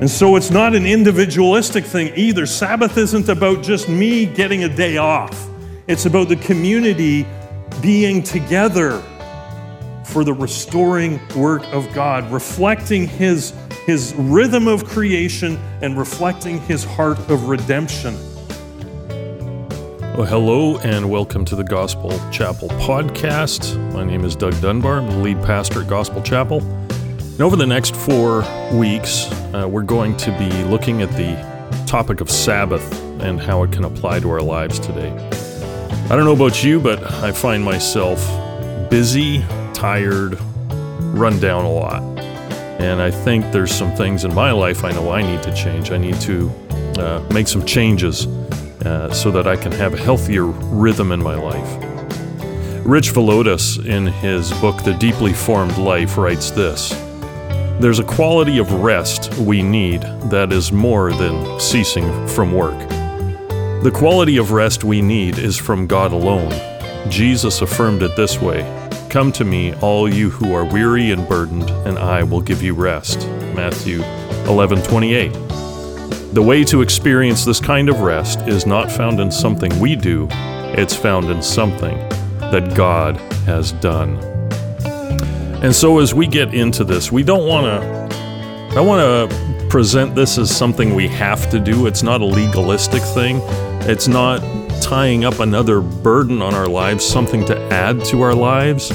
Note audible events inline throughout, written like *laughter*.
And so it's not an individualistic thing either. Sabbath isn't about just me getting a day off, it's about the community being together for the restoring work of God, reflecting His, his rhythm of creation and reflecting His heart of redemption. Well, hello and welcome to the Gospel Chapel podcast. My name is Doug Dunbar. I'm the lead pastor at Gospel Chapel. And over the next four weeks, uh, we're going to be looking at the topic of Sabbath and how it can apply to our lives today. I don't know about you, but I find myself busy, tired, run down a lot. And I think there's some things in my life I know I need to change. I need to uh, make some changes uh, so that I can have a healthier rhythm in my life. Rich Villodas, in his book The Deeply Formed Life, writes this There's a quality of rest we need that is more than ceasing from work. The quality of rest we need is from God alone. Jesus affirmed it this way Come to me, all you who are weary and burdened, and I will give you rest. Matthew 11 28. The way to experience this kind of rest is not found in something we do, it's found in something that God has done. And so as we get into this, we don't want to I want to present this as something we have to do. It's not a legalistic thing. It's not tying up another burden on our lives, something to add to our lives,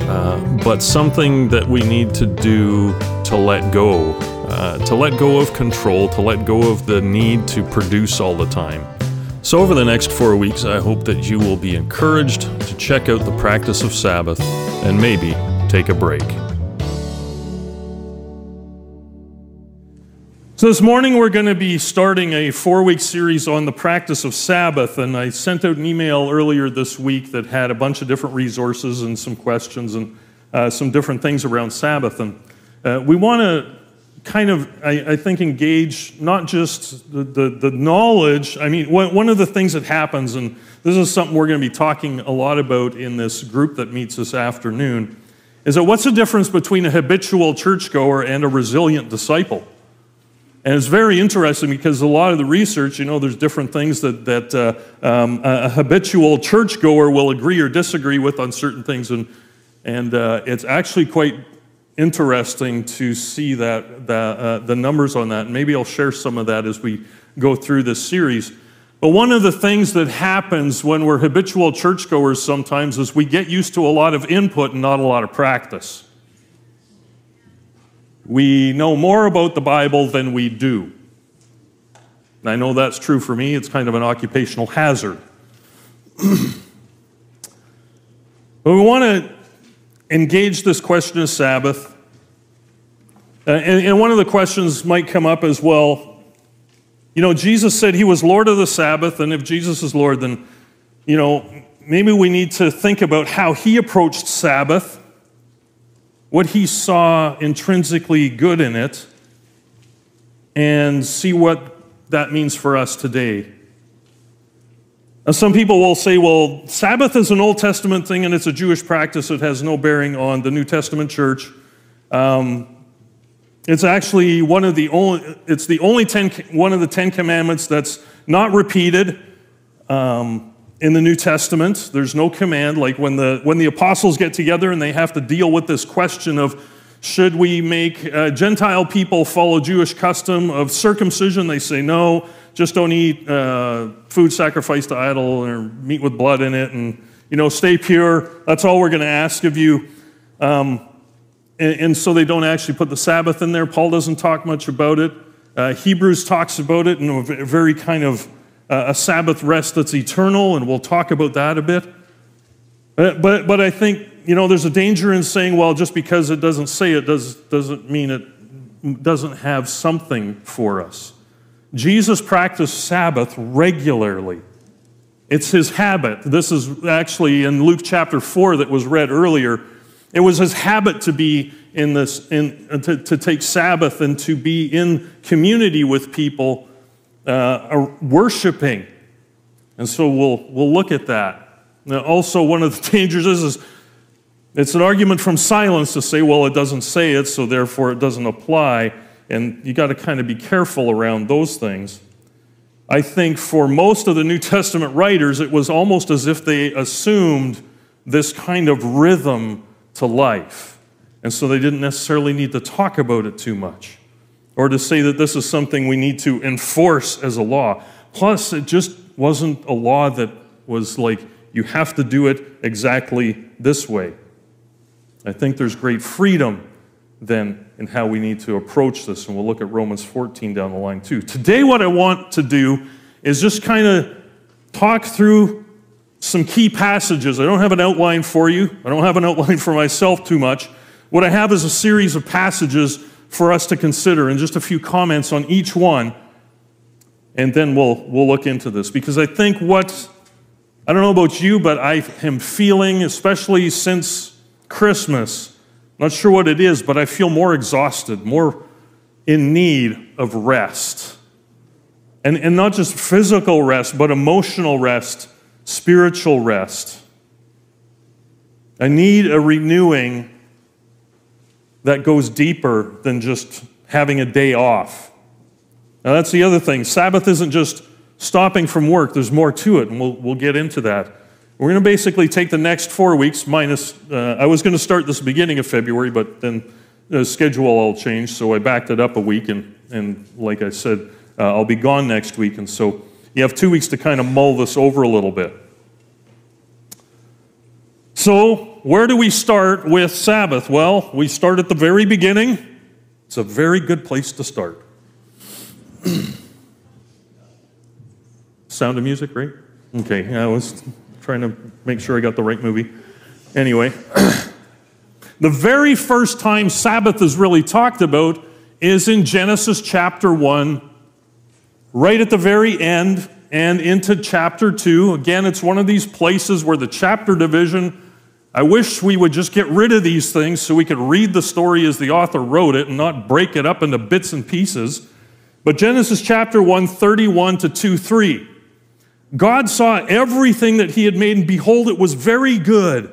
uh, but something that we need to do to let go uh, to let go of control, to let go of the need to produce all the time. So, over the next four weeks, I hope that you will be encouraged to check out the practice of Sabbath and maybe take a break. So, this morning we're going to be starting a four week series on the practice of Sabbath. And I sent out an email earlier this week that had a bunch of different resources and some questions and uh, some different things around Sabbath. And uh, we want to kind of, I, I, think, engage not just the, the, the knowledge. I mean, one of the things that happens, and this is something we're going to be talking a lot about in this group that meets this afternoon, is what's the difference between a habitual churchgoer and a resilient disciple? And it's very interesting because a lot of the research, you know, there's different things that, that uh, um, a habitual churchgoer will agree or disagree with on certain things. And, and uh, it's actually quite interesting to see that, that uh, the numbers on that. And maybe I'll share some of that as we go through this series. But one of the things that happens when we're habitual churchgoers sometimes is we get used to a lot of input and not a lot of practice. We know more about the Bible than we do. And I know that's true for me, it's kind of an occupational hazard. *clears throat* but we want to engage this question of Sabbath. Uh, and, and one of the questions might come up as well. You know, Jesus said he was Lord of the Sabbath, and if Jesus is Lord, then, you know, maybe we need to think about how he approached Sabbath, what he saw intrinsically good in it, and see what that means for us today. Now, some people will say, well, Sabbath is an Old Testament thing and it's a Jewish practice. It has no bearing on the New Testament church. Um, it's actually one of the only, it's the only ten, one of the Ten Commandments that's not repeated um, in the New Testament. There's no command. Like when the, when the apostles get together and they have to deal with this question of should we make uh, Gentile people follow Jewish custom of circumcision, they say no just don't eat uh, food sacrificed to idol or meat with blood in it, and you know, stay pure. That's all we're going to ask of you. Um, and, and, so they don't actually put the Sabbath in there. Paul doesn't talk much about it. Uh, Hebrews talks about it in a very kind of uh, a Sabbath rest that's eternal, and we'll talk about that a bit. But, uh, but, but I think, you know, there's a danger in saying, well, just because it doesn't say it does, doesn't mean it doesn't have something for us. Jesus practiced Sabbath regularly. It's his habit. This is actually in Luke chapter 4 that was read earlier. It was his habit to be in this, in, to, to take Sabbath and to be in community with people uh, worshiping. And so we'll, we'll look at that. Now, also, one of the *laughs* dangers is, is it's an argument from silence to say, well, it doesn't say it, so therefore it doesn't apply. and you got to kind of be careful around those things. I think for most of the New Testament writers, it was almost as if they assumed this kind of rhythm to life. And so they didn't necessarily need to talk about it too much or to say that this is something we need to enforce as a law. Plus, it just wasn't a law that was like, you have to do it exactly this way. I think there's great freedom then in how we need to approach this, and we'll look at Romans 14 down the line too. Today, what I want to do is just kind of talk through some key passages. I don't have an outline for you, I don't have an outline for myself too much. What I have is a series of passages for us to consider and just a few comments on each one. And then we'll, we'll look into this because I think what, I don't know about you, but I am feeling, especially since Christmas, not sure what it is, but I feel more exhausted, more in need of rest. And, and not just physical rest, but emotional rest, spiritual rest. I need a renewing that goes deeper than just having a day off. Now, that's the other thing. Sabbath isn't just stopping from work, there's more to it, and we'll, we'll get into that. We're going to basically take the next four weeks, minus, uh, I was going to start this beginning of February, but then the schedule all changed, so I backed it up a week, and, and like I said, uh, I'll be gone next week, and so you have two weeks to kind of mull this over a little bit. So, where do we start with Sabbath? Well, we start at the very beginning. It's a very good place to start. Sound of music, right? Okay, I was trying to make sure I got the right movie. Anyway, *clears throat* the very first time Sabbath is really talked about is in Genesis chapter 1, right at the very end and into chapter 2. Again, it's one of these places where the chapter division I wish we would just get rid of these things so we could read the story as the author wrote it and not break it up into bits and pieces. But Genesis chapter 1, 31 to 2 3. God saw everything that he had made, and behold, it was very good.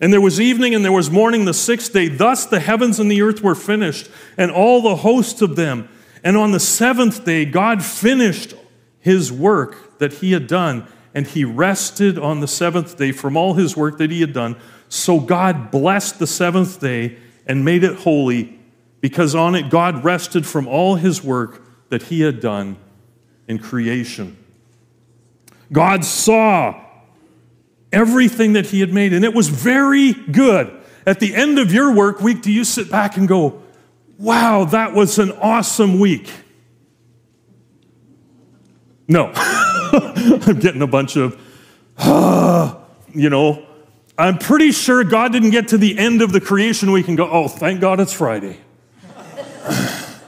And there was evening and there was morning the sixth day. Thus the heavens and the earth were finished, and all the hosts of them. And on the seventh day, God finished his work that he had done and he rested on the seventh day from all his work that he had done. So God blessed the seventh day and made it holy because on it God rested from all his work that he had done in creation. God saw everything that he had made, and it was very good. At the end of your work week, do you sit back and go, Wow, that was an awesome week? No. *laughs* I'm getting a bunch of, *sighs* you know. I'm pretty sure God didn't get to the end of the creation week and go, oh, thank God it's Friday. *laughs*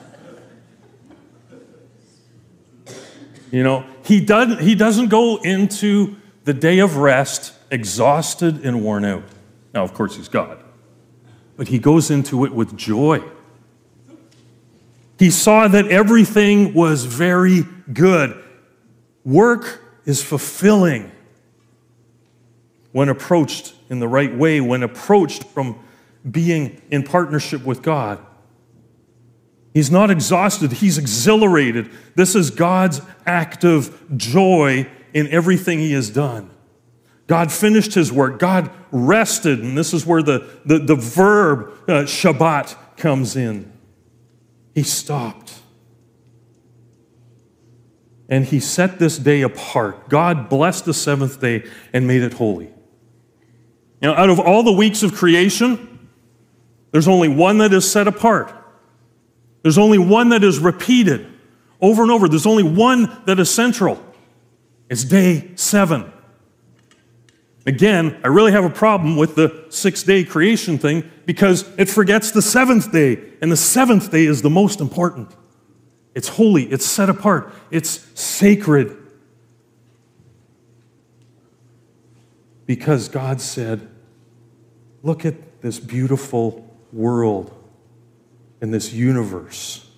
you know, he, doesn't, he doesn't go into the day of rest exhausted and worn out. Now, of course, he's God, but he goes into it with joy. He saw that everything was very good. Work is fulfilling when approached in the right way, when approached from being in partnership with God. He's not exhausted, he's exhilarated. This is God's act of joy in everything he has done. God finished his work, God rested, and this is where the, the, the verb uh, Shabbat comes in. He stopped and he set this day apart. God blessed the seventh day and made it holy. Now, out of all the weeks of creation, there's only one that is set apart. There's only one that is repeated over and over. There's only one that is central. It's day seven. Again, I really have a problem with the six day creation thing because it forgets the seventh day, and the seventh day is the most important. It's holy, it's set apart, it's sacred. Because God said, Look at this beautiful world and this universe.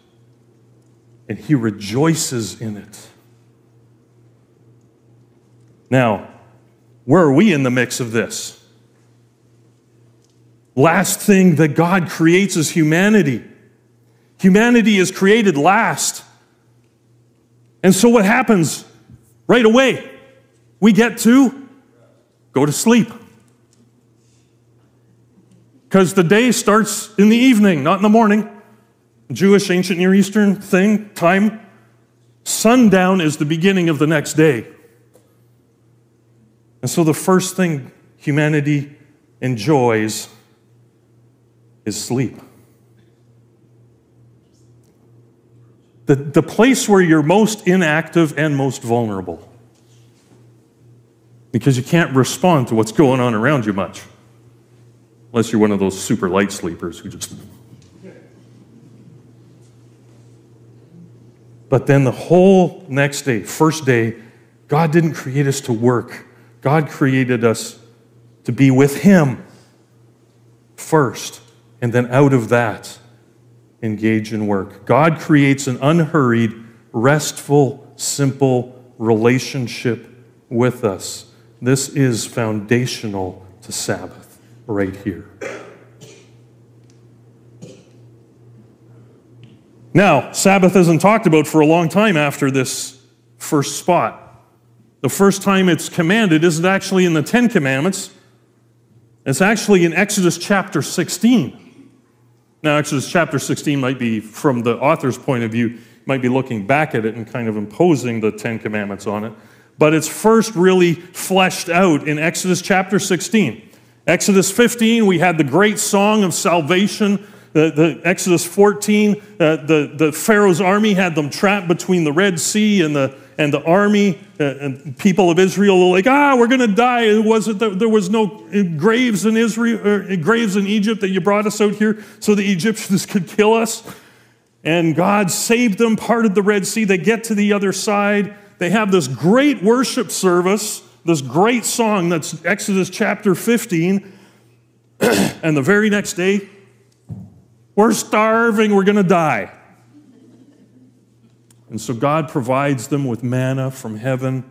And He rejoices in it. Now, where are we in the mix of this? Last thing that God creates is humanity. Humanity is created last. And so what happens right away? We get to go to sleep. Because the day starts in the evening, not in the morning. Jewish ancient Near Eastern thing, time. Sundown is the beginning of the next day. And so the first thing humanity enjoys is sleep. The, the place where you're most inactive and most vulnerable. Because you can't respond to what's going on around you much. Unless you're one of those super light sleepers who just. But then the whole next day, first day, God didn't create us to work. God created us to be with Him first, and then out of that, engage in work. God creates an unhurried, restful, simple relationship with us. This is foundational to Sabbath right here. Now, Sabbath isn't talked about for a long time after this first spot. The first time it's commanded isn't actually in the Ten Commandments, it's actually in Exodus chapter 16. Now, Exodus chapter 16 might be, from the author's point of view, might be looking back at it and kind of imposing the Ten Commandments on it. But it's first really fleshed out in Exodus chapter 16. Exodus 15, we had the great song of salvation. The, the Exodus 14, uh, the, the Pharaoh's army had them trapped between the Red Sea and the, and the army uh, and people of Israel were like, ah, we're going to die. It wasn't that there was no graves in Israel, or graves in Egypt that you brought us out here so the Egyptians *laughs* could kill us. And God saved them, parted the Red Sea. They get to the other side. They have this great worship service, this great song that's Exodus chapter 15. *clears throat* and the very next day, we're starving, we're going to die. And so God provides them with manna from heaven.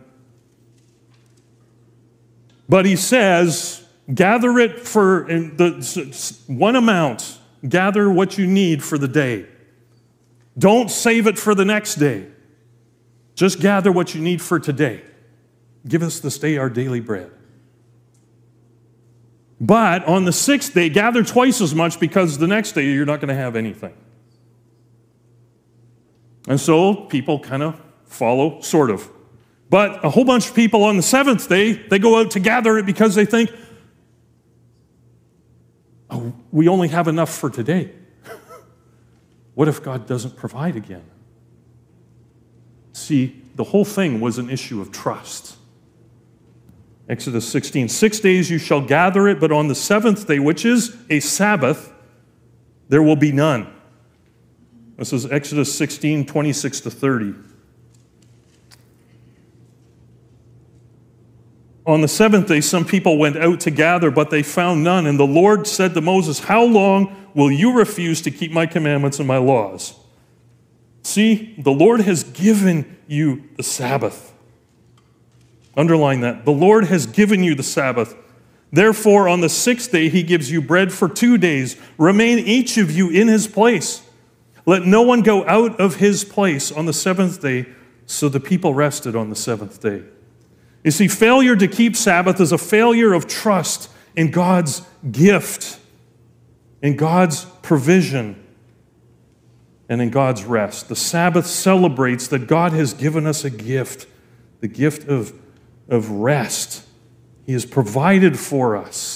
But he says, gather it for the one amount, gather what you need for the day. Don't save it for the next day. Just gather what you need for today. Give us this day our daily bread. But on the sixth day, gather twice as much because the next day you're not going to have anything. And so people kind of follow, sort of. But a whole bunch of people on the seventh day, they go out to gather it because they think, oh, we only have enough for today. *laughs* what if God doesn't provide again? See, the whole thing was an issue of trust. Exodus 16, six days you shall gather it, but on the seventh day, which is a Sabbath, there will be none. This is Exodus 16, 26 to 30. On the seventh day, some people went out to gather, but they found none. And the Lord said to Moses, How long will you refuse to keep my commandments and my laws? See, the Lord has given you the Sabbath. Underline that. The Lord has given you the Sabbath. Therefore, on the sixth day, he gives you bread for two days. Remain each of you in his place. Let no one go out of his place on the seventh day. So the people rested on the seventh day. You see, failure to keep Sabbath is a failure of trust in God's gift, in God's provision, and in God's rest. The Sabbath celebrates that God has given us a gift, the gift of, of rest. He has provided for us.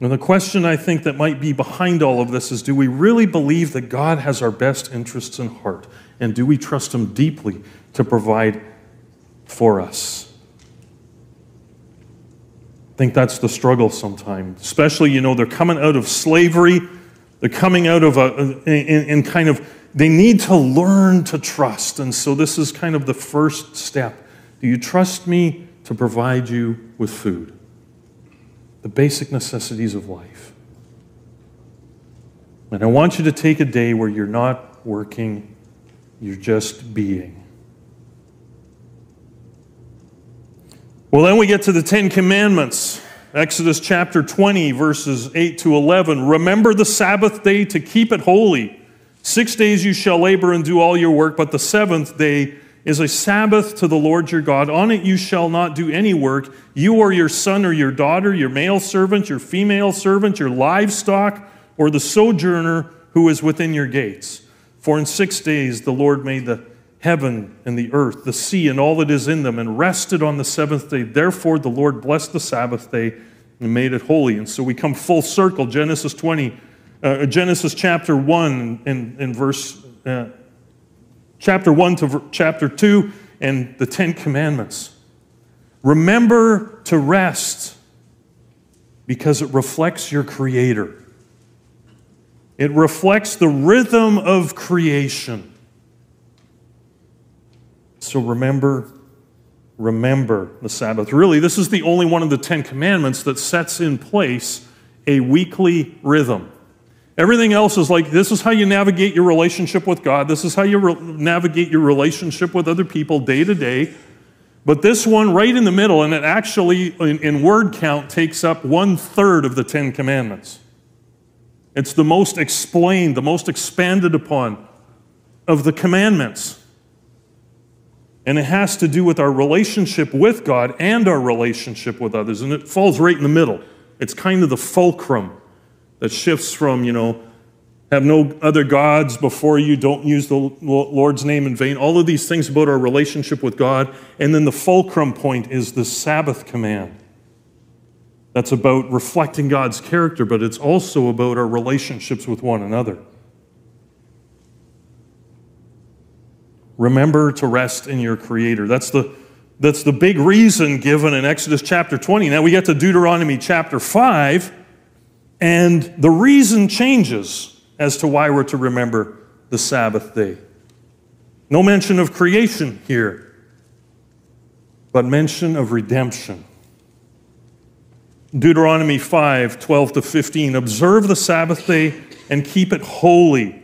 And the question I think that might be behind all of this is do we really believe that God has our best interests in heart? And do we trust Him deeply to provide for us? I think that's the struggle sometimes. Especially, you know, they're coming out of slavery, they're coming out of a, in, in kind of, they need to learn to trust. And so this is kind of the first step. Do you trust me to provide you with food? The basic necessities of life. And I want you to take a day where you're not working, you're just being. Well, then we get to the Ten Commandments. Exodus chapter 20, verses 8 to 11. Remember the Sabbath day to keep it holy. Six days you shall labor and do all your work, but the seventh day is a Sabbath to the Lord your God. On it you shall not do any work, you or your son or your daughter, your male servant, your female servant, your livestock, or the sojourner who is within your gates. For in six days the Lord made the heaven and the earth, the sea, and all that is in them, and rested on the seventh day. Therefore the Lord blessed the Sabbath day and made it holy. And so we come full circle, Genesis 20, uh, Genesis chapter 1 and, and verse. Uh, chapter 1 to chapter 2 and the Ten Commandments. Remember to rest because it reflects your Creator. It reflects the rhythm of creation. So remember, remember the Sabbath. Really, this is the only one of the Ten Commandments that sets in place a weekly rhythm. Everything else is like this is how you navigate your relationship with God. This is how you re- navigate your relationship with other people day to day. But this one, right in the middle, and it actually, in, in word count, takes up one third of the Ten Commandments. It's the most explained, the most expanded upon of the commandments. And it has to do with our relationship with God and our relationship with others. And it falls right in the middle. It's kind of the fulcrum that shifts from, you know, have no other gods before you, don't use the Lord's name in vain, all of these things about our relationship with God. And then the fulcrum point is the Sabbath command. That's about reflecting God's character, but it's also about our relationships with one another. Remember to rest in your Creator. That's the, that's the big reason given in Exodus chapter 20. Now we get to Deuteronomy chapter 5 and the reason changes as to why we're to remember the Sabbath day. No mention of creation here, but mention of redemption. Deuteronomy 5 12 to 15. Observe the Sabbath day and keep it holy,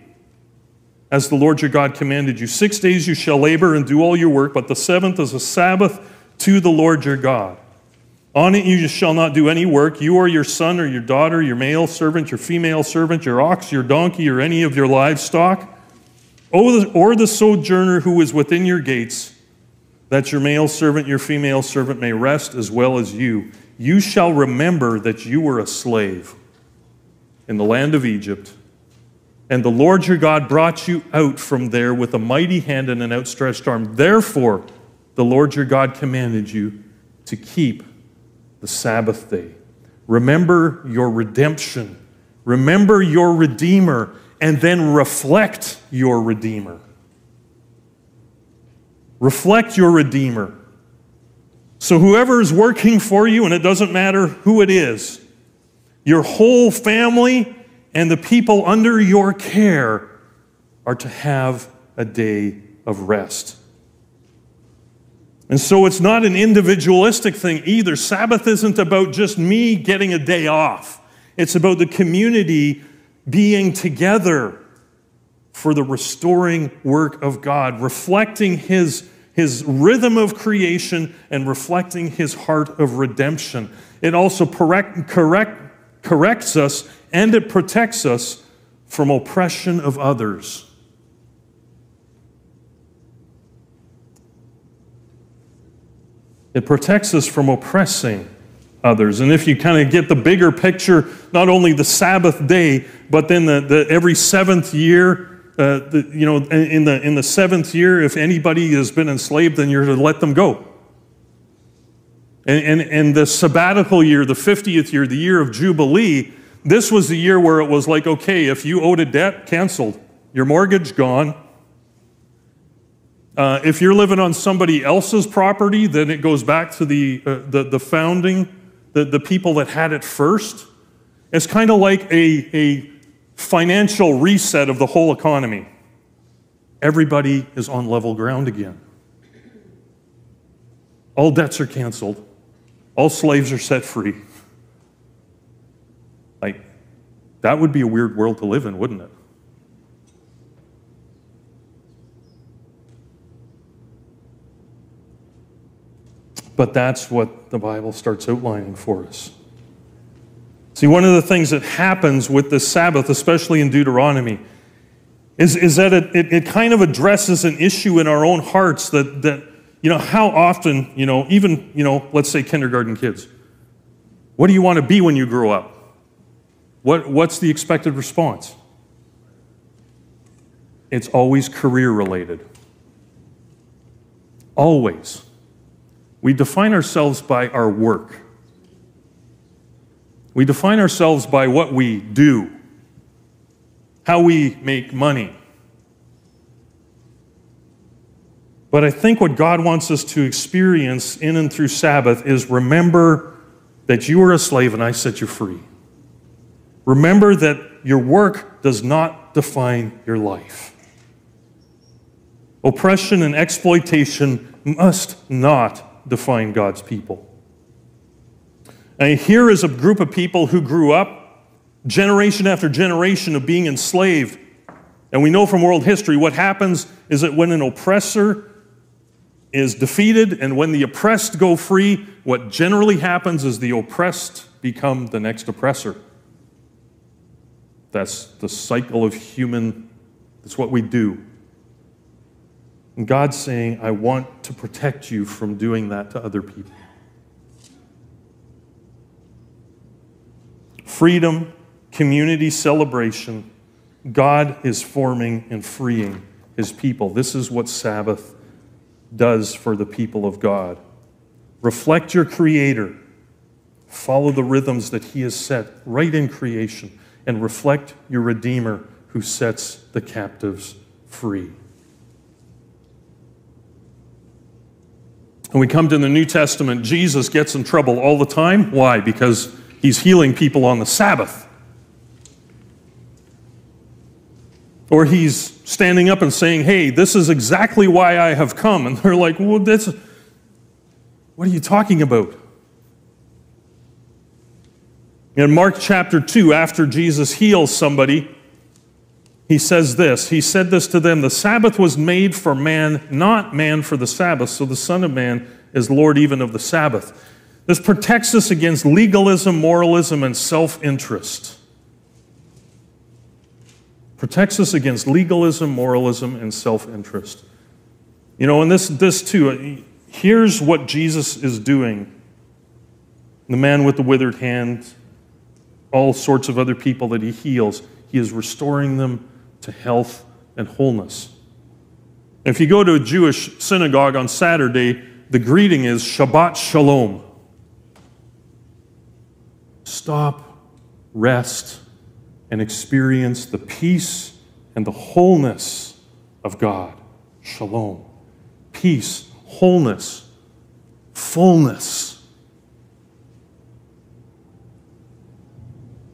as the Lord your God commanded you. Six days you shall labor and do all your work, but the seventh is a Sabbath to the Lord your God. On it you shall not do any work, you or your son or your daughter, your male servant, your female servant, your ox, your donkey, or any of your livestock, or the sojourner who is within your gates, that your male servant, your female servant may rest as well as you. You shall remember that you were a slave in the land of Egypt, and the Lord your God brought you out from there with a mighty hand and an outstretched arm. Therefore, the Lord your God commanded you to keep the Sabbath day. Remember your redemption. Remember your Redeemer, and then reflect your Redeemer. Reflect your Redeemer. So, whoever is working for you, and it doesn't matter who it is, your whole family and the people under your care are to have a day of rest. And so it's not an individualistic thing either. Sabbath isn't about just me getting a day off, it's about the community being together for the restoring work of God, reflecting His, his rhythm of creation and reflecting His heart of redemption. It also correct, correct, corrects us and it protects us from oppression of others. It protects us from oppressing others. And if you kind of get the bigger picture, not only the Sabbath day, but then the, the every seventh year, uh, the, you know, in the, in the seventh year, if anybody has been enslaved, then you're to let them go. And, and, and the sabbatical year, the 50th year, the year of Jubilee, this was the year where it was like, okay, if you owed a debt, canceled. Your mortgage gone. Uh, if you're living on somebody else's property, then it goes back to the, uh, the, the, founding, the, the people that had it first. It's kind of like a, a financial reset of the whole economy. Everybody is on level ground again. All debts are canceled, all slaves are set free. Like, that would be a weird world to live in, wouldn't it? But that's what the Bible starts outlining for us. See, one of the things that happens with the Sabbath, especially in Deuteronomy, is, is that it, it, it kind of addresses an issue in our own hearts that, that, you know, how often, you know, even, you know, let's say kindergarten kids, what do you want to be when you grow up? What, what's the expected response? It's always career related. Always. We define ourselves by our work. We define ourselves by what we do, how we make money. But I think what God wants us to experience in and through Sabbath is remember that you are a slave and I set you free. Remember that your work does not define your life. Oppression and exploitation must not define God's people. And here is a group of people who grew up generation after generation of being enslaved. And we know from world history what happens is that when an oppressor is defeated and when the oppressed go free, what generally happens is the oppressed become the next oppressor. That's the cycle of human, that's what we do. And God's saying, I want to protect you from doing that to other people. Freedom, community celebration, God is forming and freeing his people. This is what Sabbath does for the people of God. Reflect your Creator, follow the rhythms that he has set right in creation, and reflect your Redeemer who sets the captives free. When we come to the New Testament, Jesus gets in trouble all the time. Why? Because he's healing people on the Sabbath. Or he's standing up and saying, Hey, this is exactly why I have come. And they're like, Well, that's, what are you talking about? In Mark chapter 2, after Jesus heals somebody, he says this He said this to them The Sabbath was made for man, not man for the Sabbath. So the Son of Man is Lord even of the Sabbath. This protects us against legalism, moralism, and self interest. Protects us against legalism, moralism, and self interest. You know, and this, this too, uh, here's what Jesus is doing. The man with the withered hand, all sorts of other people that he heals, he is restoring them to health and wholeness. If you go to a Jewish synagogue on Saturday, the greeting is Shabbat Shalom. Stop, rest, and experience the peace and the wholeness of God. Shalom. Peace, wholeness, fullness.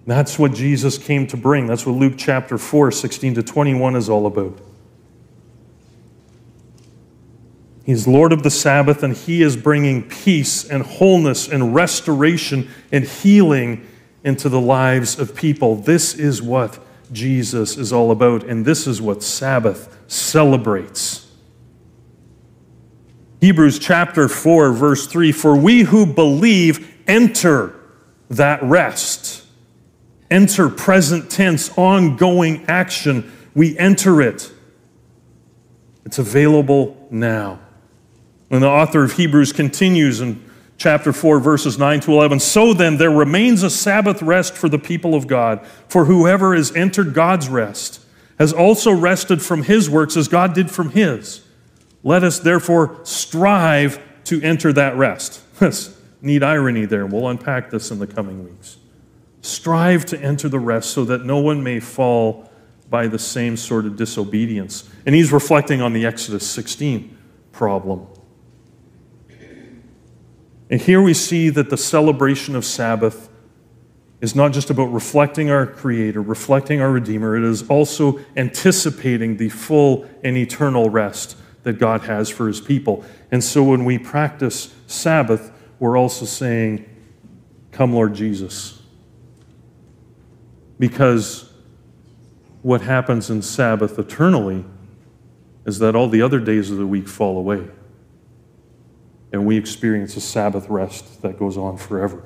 That's what Jesus came to bring. That's what Luke chapter 4, 16 to 21 is all about. He's Lord of the Sabbath, and He is bringing peace and wholeness and restoration and healing into the lives of people. This is what Jesus is all about, and this is what Sabbath celebrates. Hebrews chapter 4, verse 3 For we who believe enter that rest enter present tense, ongoing action. We enter it. It's available now. And the author of Hebrews continues in chapter 4, verses 9 to 11. So then, there remains a Sabbath rest for the people of God. For whoever has entered God's rest has also rested from his works as God did from his. Let us therefore strive to enter that rest. *laughs* That's neat irony there. We'll unpack this in the coming weeks. Strive to enter the rest so that no one may fall by the same sort of disobedience. And he's reflecting on the Exodus 16 problem. And here we see that the celebration of Sabbath is not just about reflecting our Creator, reflecting our Redeemer, it is also anticipating the full and eternal rest that God has for His people. And so when we practice Sabbath, we're also saying, Come, Lord Jesus. Because what happens in Sabbath eternally is that all the other days of the week fall away. And we experience a Sabbath rest that goes on forever.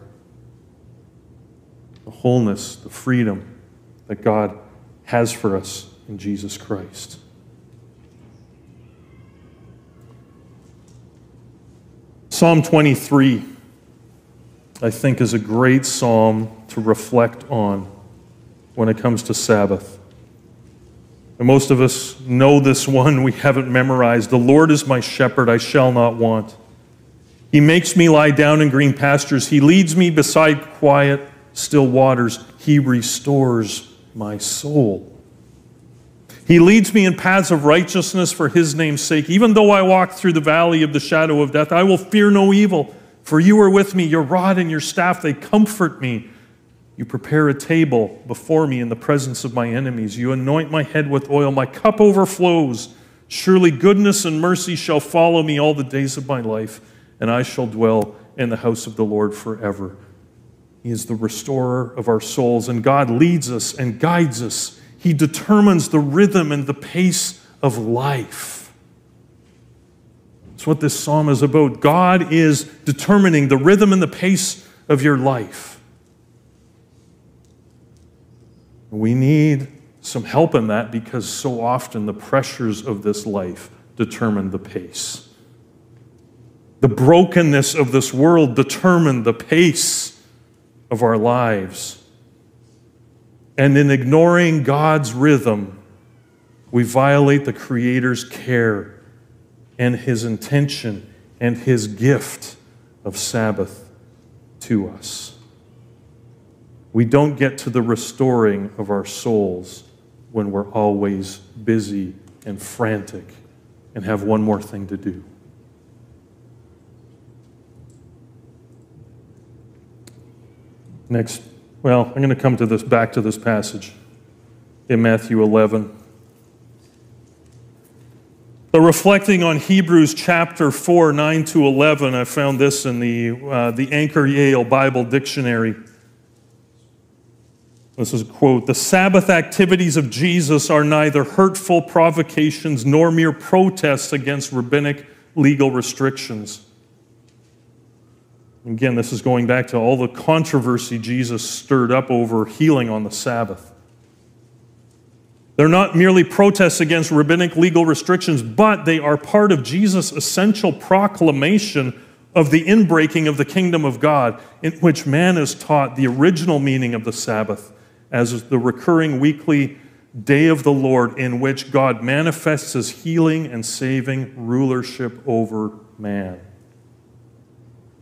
the wholeness, the freedom that God has for us in Jesus Christ. Psalm 23, I think, is a great psalm to reflect on when it comes to Sabbath. And most of us know this one, we haven't memorized. The Lord is my shepherd, I shall not want. He makes me lie down in green pastures. He leads me beside quiet, still waters. He restores my soul. He leads me in paths of righteousness for his name's sake. Even though I walk through the valley of the shadow of death, I will fear no evil, for you are with me. Your rod and your staff, they comfort me. You prepare a table before me in the presence of my enemies. You anoint my head with oil. My cup overflows. Surely goodness and mercy shall follow me all the days of my life, and I shall dwell in the house of the Lord forever. He is the restorer of our souls, and God leads us and guides us. He determines the rhythm and the pace of life. That's what this psalm is about. God is determining the rhythm and the pace of your life. We need some help in that because so often the pressures of this life determine the pace. The brokenness of this world determine the pace of our lives. And in ignoring God's rhythm, we violate the Creator's care and His intention and His gift of Sabbath to us. We don't get to the restoring of our souls when we're always busy and frantic and have one more thing to do. Next, well, I'm going to come to this back to this passage in Matthew 11. But reflecting on Hebrews chapter 4, 9 to 11, I found this in the, uh, the Anchor Yale Bible Dictionary. This is a quote The Sabbath activities of Jesus are neither hurtful provocations nor mere protests against rabbinic legal restrictions. Again, this is going back to all the controversy Jesus stirred up over healing on the Sabbath. They're not merely protests against rabbinic legal restrictions, but they are part of Jesus' essential proclamation of the inbreaking of the kingdom of God, in which man is taught the original meaning of the Sabbath as the recurring weekly day of the Lord in which God manifests his healing and saving rulership over man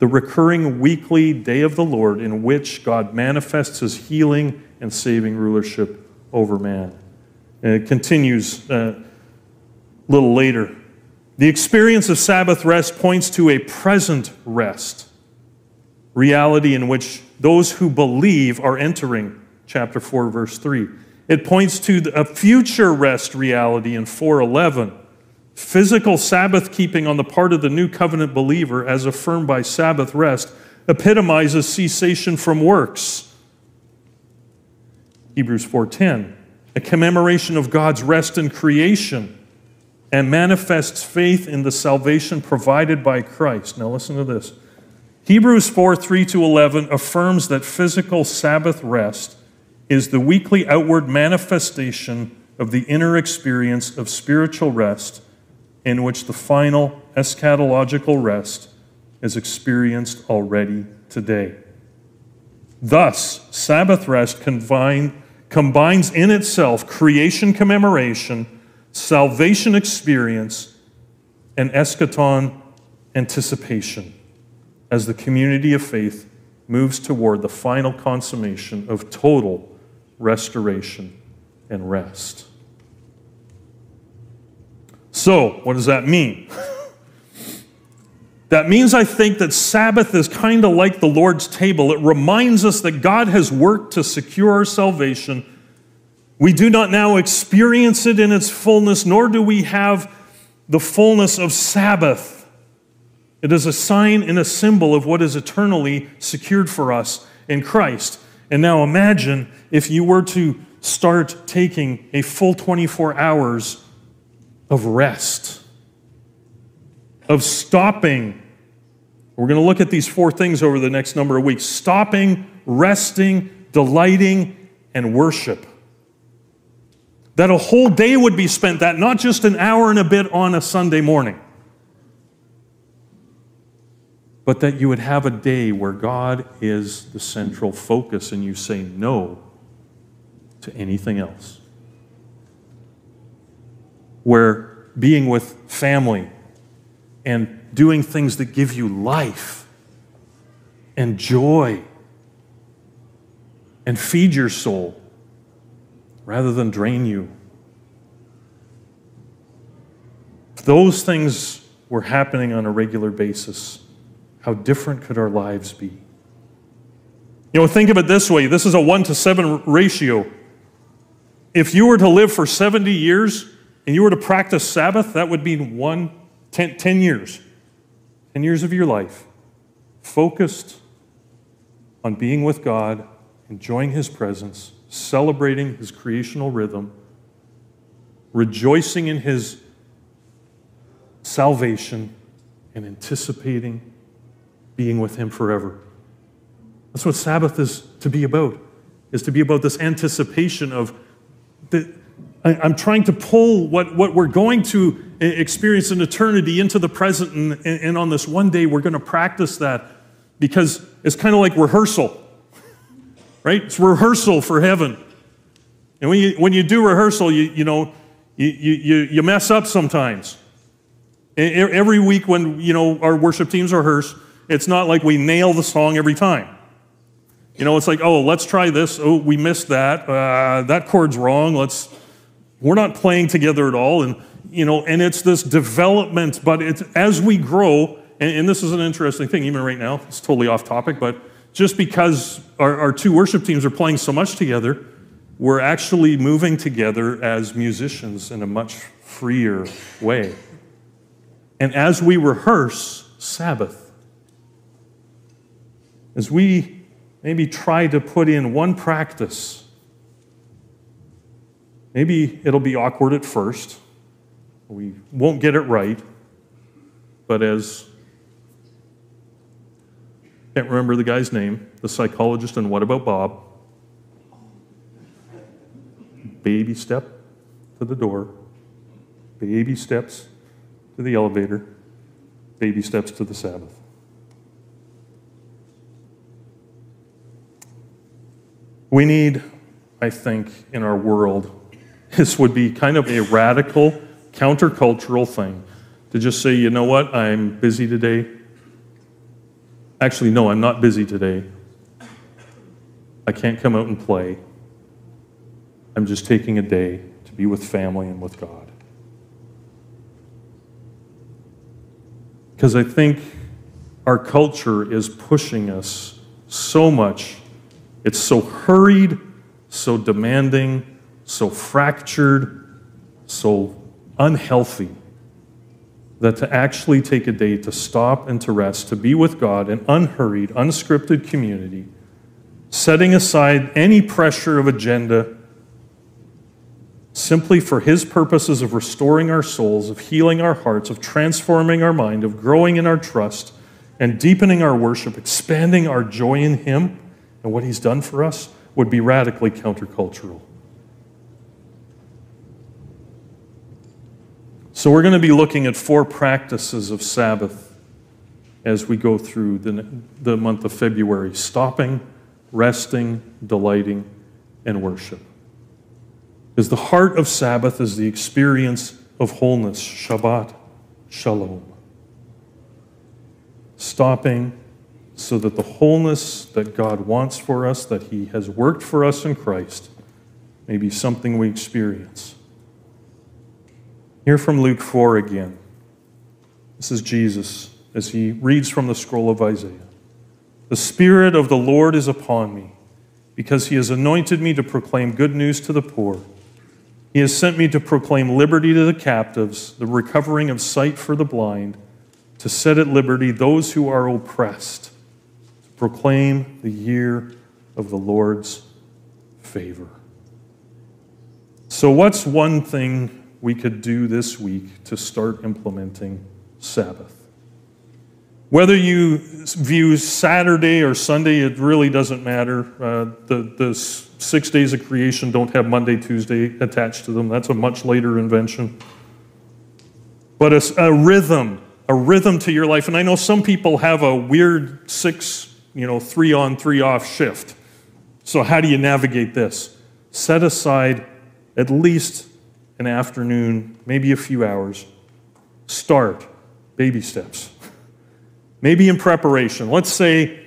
the recurring weekly day of the Lord in which God manifests his healing and saving rulership over man. And it continues uh, a little later. The experience of Sabbath rest points to a present rest, reality in which those who believe are entering, chapter 4, verse 3. It points to a future rest reality in 411 Physical Sabbath keeping on the part of the new covenant believer, as affirmed by Sabbath rest, epitomizes cessation from works. Hebrews 4:10, a commemoration of God's rest in creation and manifests faith in the salvation provided by Christ. Now listen to this. Hebrews 4 3 to 11 affirms that physical Sabbath rest is the weekly outward manifestation of the inner experience of spiritual rest in which the final eschatological rest is experienced already today. Thus, Sabbath rest combine, combines in itself creation commemoration, salvation experience, and eschaton anticipation as the community of faith moves toward the final consummation of total restoration and rest. So, what does that mean? *laughs* That means I think that Sabbath is kind of like the Lord's table. It reminds us that God has worked to secure our salvation. We do not now experience it in its fullness, nor do we have the fullness of Sabbath. It is a sign and a symbol of what is eternally secured for us in Christ. And now imagine if you were to start taking a full 24 hours of rest, of stopping. We're going to look at these four things over the next number of weeks stopping, resting, delighting, and worship. That a whole day would be spent that, not just an hour and a bit on a Sunday morning, but that you would have a day where God is the central focus and you say no to anything else. Where being with family and doing things that give you life and joy and feed your soul rather than drain you. If those things were happening on a regular basis, how different could our lives be? You know, think of it this way this is a one to seven ratio. If you were to live for 70 years and you were to practice Sabbath, that would mean one, 10, 10 years. 10 years of your life focused on being with God, enjoying His presence, celebrating His creational rhythm, rejoicing in His salvation, and anticipating being with Him forever. That's what Sabbath is to be about, is to be about this anticipation of I, am trying to pull what, what we're going to experience in eternity into the present, and, and on this one day, we're going to practice that because it's kind of like rehearsal, *laughs* right? It's rehearsal for heaven. And when you, when you do rehearsal, you, you know, you, you, you mess up sometimes. Every week when, you know, our worship teams rehearse, it's not like we nail the song every time. You know, it's like, oh, let's try this. Oh, we missed that. Uh, that chord's wrong. Let's we're not playing together at all. And, you know, and it's this development, but it's as we grow, and, and this is an interesting thing, even right now, it's totally off topic, but just because our, our two worship teams are playing so much together, we're actually moving together as musicians in a much freer way. And as we rehearse Sabbath, as we maybe try to put in one practice Maybe it'll be awkward at first. We won't get it right. But as, can't remember the guy's name, the psychologist and What About Bob? Baby step to the door, baby steps to the elevator, baby steps to the Sabbath. We need, I think, in our world, *laughs* this would be kind of a radical, countercultural thing to just say, you know what, I'm busy today. Actually, no, I'm not busy today. I can't come out and play. I'm just taking a day to be with family and with God. Because I think our culture is pushing us so much. It's so hurried, so demanding, so fractured, so unhealthy, that to actually take a day to stop and to rest, to be with God in unhurried, unscripted community, setting aside any pressure of agenda simply for His purposes of restoring our souls, of healing our hearts, of transforming our mind, of growing in our trust, and deepening our worship, expanding our joy in Him and what He's done for us, would be radically countercultural. So, we're going to be looking at four practices of Sabbath as we go through the, the month of February stopping, resting, delighting, and worship. Because the heart of Sabbath is the experience of wholeness, Shabbat, Shalom. Stopping so that the wholeness that God wants for us, that He has worked for us in Christ, may be something we experience. Hear from Luke 4 again. This is Jesus as he reads from the scroll of Isaiah. The Spirit of the Lord is upon me, because he has anointed me to proclaim good news to the poor. He has sent me to proclaim liberty to the captives, the recovering of sight for the blind, to set at liberty those who are oppressed, proclaim the year of the Lord's favor. So, what's one thing we could do this week to start implementing Sabbath? Whether you view Saturday or Sunday, it really doesn't matter. Uh, the, the six days of creation don't have Monday, Tuesday attached to them. That's a much later invention. But a, a rhythm, a rhythm to your life. And I know some people have a weird six, you know, three on, three off shift. So, how do you navigate this? Set aside at least an afternoon, maybe a few hours. Start baby steps. Maybe in preparation. Let's say,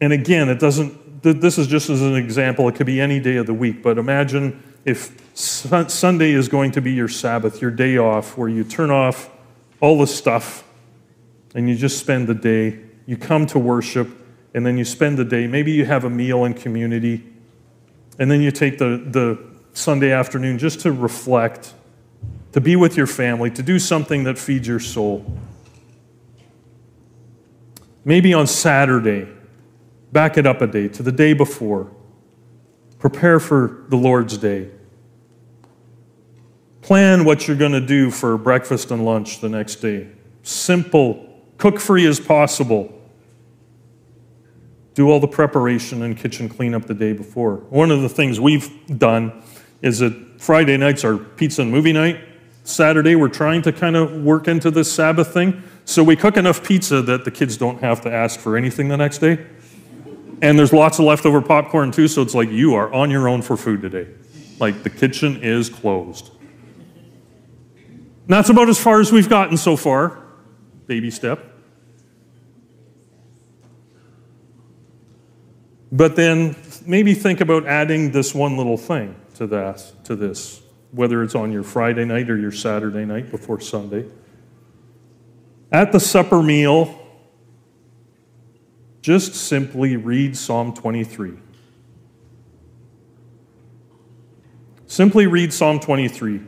and again, it doesn't, this is just as an example, it could be any day of the week, but imagine if Sunday is going to be your Sabbath, your day off, where you turn off all the stuff and you just spend the day. You come to worship and then you spend the day. Maybe you have a meal in community and then you take the, the Sunday afternoon just to reflect, to be with your family, to do something that feeds your soul. Maybe on Saturday, back it up a day to the day before. Prepare for the Lord's Day. Plan what you're going to do for breakfast and lunch the next day. Simple, cook free as possible. Do all the preparation and kitchen cleanup the day before. One of the things we've done is that Friday nights are pizza and movie night. Saturday, we're trying to kind of work into this Sabbath thing. So we cook enough pizza that the kids don't have to ask for anything the next day. And there's lots of leftover popcorn too, so it's like you are on your own for food today. Like the kitchen is closed. And that's about as far as we've gotten so far. Baby step. But then maybe think about adding this one little thing to that to this, whether it's on your Friday night or your Saturday night before Sunday. At the supper meal, just simply read Psalm 23. Simply read Psalm 23.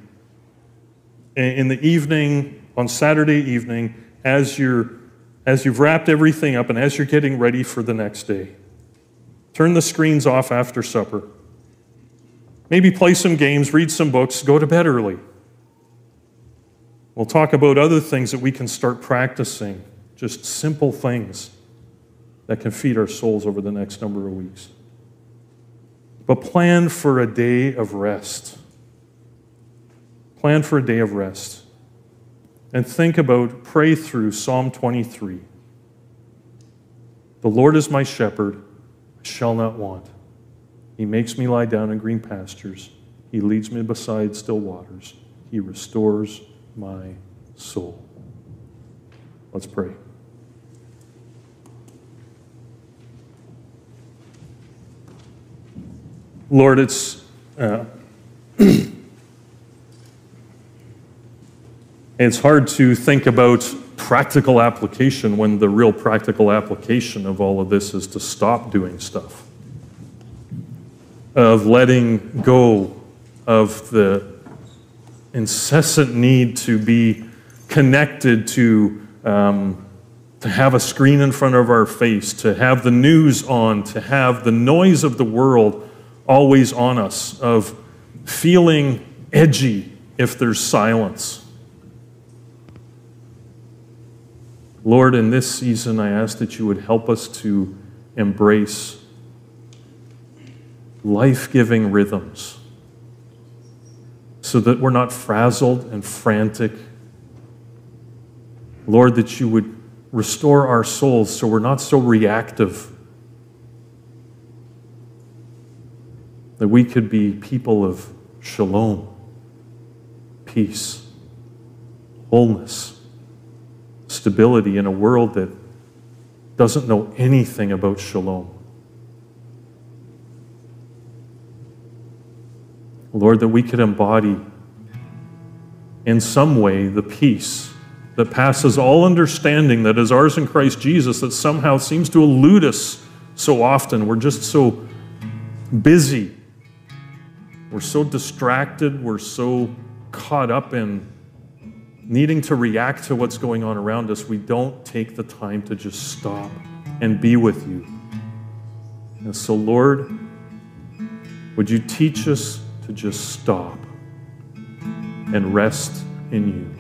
In the evening, on Saturday evening, as, you're, as you've wrapped everything up and as you're getting ready for the next day. Turn the screens off after supper. Maybe play some games, read some books, go to bed early. We'll talk about other things that we can start practicing, just simple things that can feed our souls over the next number of weeks. But plan for a day of rest. Plan for a day of rest. And think about, pray through Psalm 23. The Lord is my shepherd, shall not want. He makes me lie down in green pastures. He leads me beside still waters. He restores my soul. Let's pray. Lord, it's uh, *clears throat* it's hard to think about practical application when the real practical application of all of this is to stop doing stuff, of letting go of the incessant need to be connected to, um, to have a screen in front of our face, to have the news on, to have the noise of the world always on us, of feeling edgy if there's silence. Lord, in this season, I ask that you would help us to embrace life giving rhythms so that we're not frazzled and frantic. Lord, that you would restore our souls so we're not so reactive. That we could be people of shalom, peace, wholeness, stability in a world that doesn't know anything about shalom. Lord, that we could embody in some way the peace that passes all understanding that is ours in Christ Jesus that somehow seems to elude us so often. We're just so busy. We're so distracted. We're so caught up in needing to react to what's going on around us. We don't take the time to just stop and be with you. And so, Lord, would you teach us to just stop and rest in you.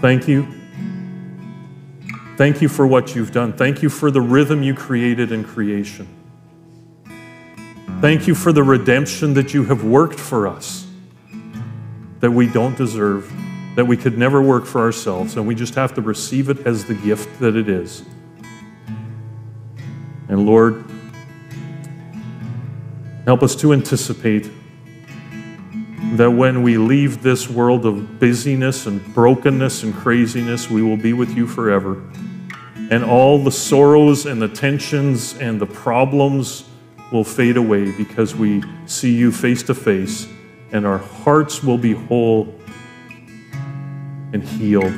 Thank you. Thank you for what you've done. Thank you for the rhythm you created in creation. Thank you for the redemption that you have worked for us that we don't deserve, that we could never work for ourselves, and we just have to receive it as the gift that it is. And Lord, help us to anticipate that when we leave this world of busyness and brokenness and craziness, we will be with you forever. And all the sorrows and the tensions and the problems will fade away because we see you face to face, and our hearts will be whole and healed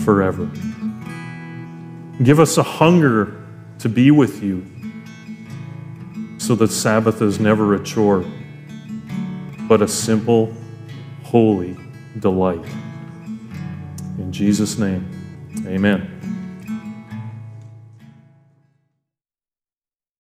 forever. Give us a hunger to be with you so that Sabbath is never a chore, but a simple, holy delight. In Jesus' name, amen.